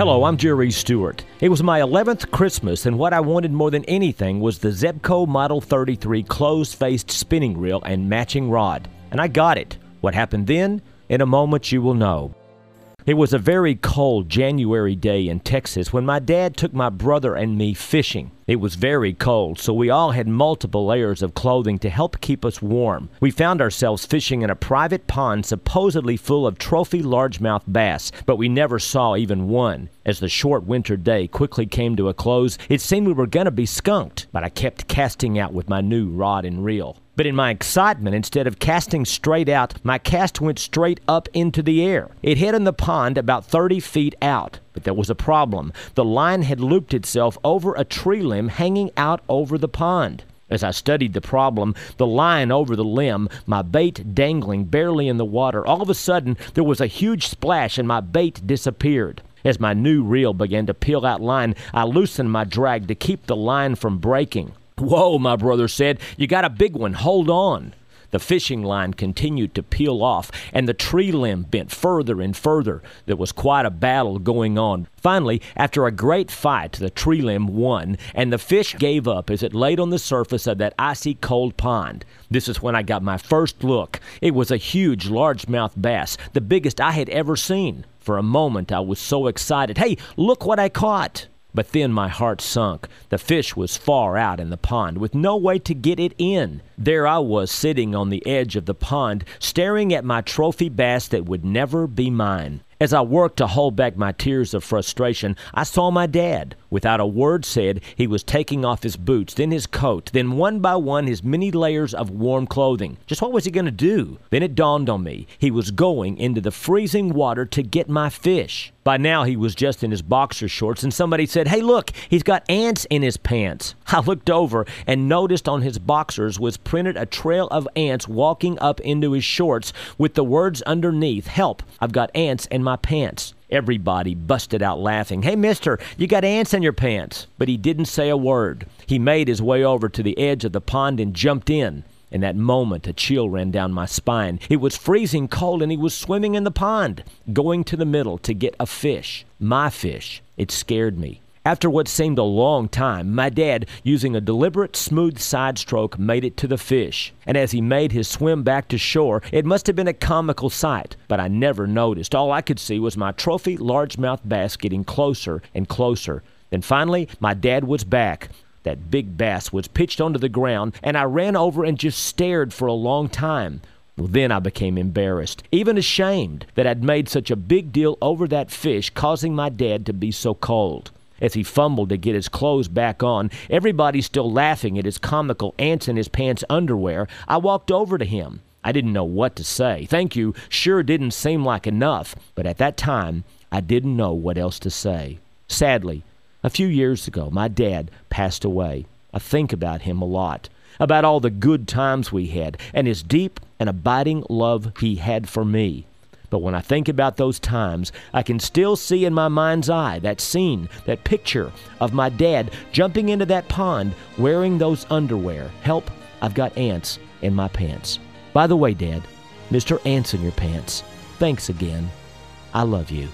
Hello, I'm Jerry Stewart. It was my 11th Christmas, and what I wanted more than anything was the Zebco Model 33 closed faced spinning reel and matching rod. And I got it. What happened then? In a moment, you will know. It was a very cold January day in Texas when my dad took my brother and me fishing. It was very cold, so we all had multiple layers of clothing to help keep us warm. We found ourselves fishing in a private pond supposedly full of trophy largemouth bass, but we never saw even one. As the short winter day quickly came to a close, it seemed we were going to be skunked, but I kept casting out with my new rod and reel. But in my excitement, instead of casting straight out, my cast went straight up into the air. It hit in the pond about 30 feet out. But there was a problem. The line had looped itself over a tree limb hanging out over the pond. As I studied the problem, the line over the limb, my bait dangling barely in the water, all of a sudden there was a huge splash and my bait disappeared. As my new reel began to peel out line, I loosened my drag to keep the line from breaking. Whoa, my brother said, you got a big one, hold on. The fishing line continued to peel off, and the tree limb bent further and further. There was quite a battle going on. Finally, after a great fight, the tree limb won, and the fish gave up as it laid on the surface of that icy cold pond. This is when I got my first look. It was a huge largemouth bass, the biggest I had ever seen. For a moment, I was so excited. Hey, look what I caught! But then my heart sunk. The fish was far out in the pond, with no way to get it in. There I was sitting on the edge of the pond, staring at my trophy bass that would never be mine. As I worked to hold back my tears of frustration, I saw my dad. Without a word said, he was taking off his boots, then his coat, then one by one his many layers of warm clothing. Just what was he going to do? Then it dawned on me. He was going into the freezing water to get my fish. By now, he was just in his boxer shorts, and somebody said, Hey, look, he's got ants in his pants. I looked over and noticed on his boxers was printed a trail of ants walking up into his shorts with the words underneath Help, I've got ants in my pants. Everybody busted out laughing. Hey, mister, you got ants in your pants. But he didn't say a word. He made his way over to the edge of the pond and jumped in. In that moment, a chill ran down my spine. It was freezing cold, and he was swimming in the pond, going to the middle to get a fish. My fish. It scared me. After what seemed a long time, my dad, using a deliberate, smooth side stroke, made it to the fish. And as he made his swim back to shore, it must have been a comical sight, but I never noticed. All I could see was my trophy largemouth bass getting closer and closer. Then finally, my dad was back. That big bass was pitched onto the ground, and I ran over and just stared for a long time. Well, then I became embarrassed, even ashamed that I'd made such a big deal over that fish causing my dad to be so cold. As he fumbled to get his clothes back on, everybody still laughing at his comical ants in his pants underwear, I walked over to him. I didn't know what to say. Thank you sure didn't seem like enough, but at that time, I didn't know what else to say. Sadly, a few years ago, my dad passed away. I think about him a lot, about all the good times we had, and his deep and abiding love he had for me. But when I think about those times, I can still see in my mind's eye that scene, that picture of my dad jumping into that pond wearing those underwear. Help, I've got ants in my pants. By the way, Dad, Mr. Ants in your pants, thanks again. I love you.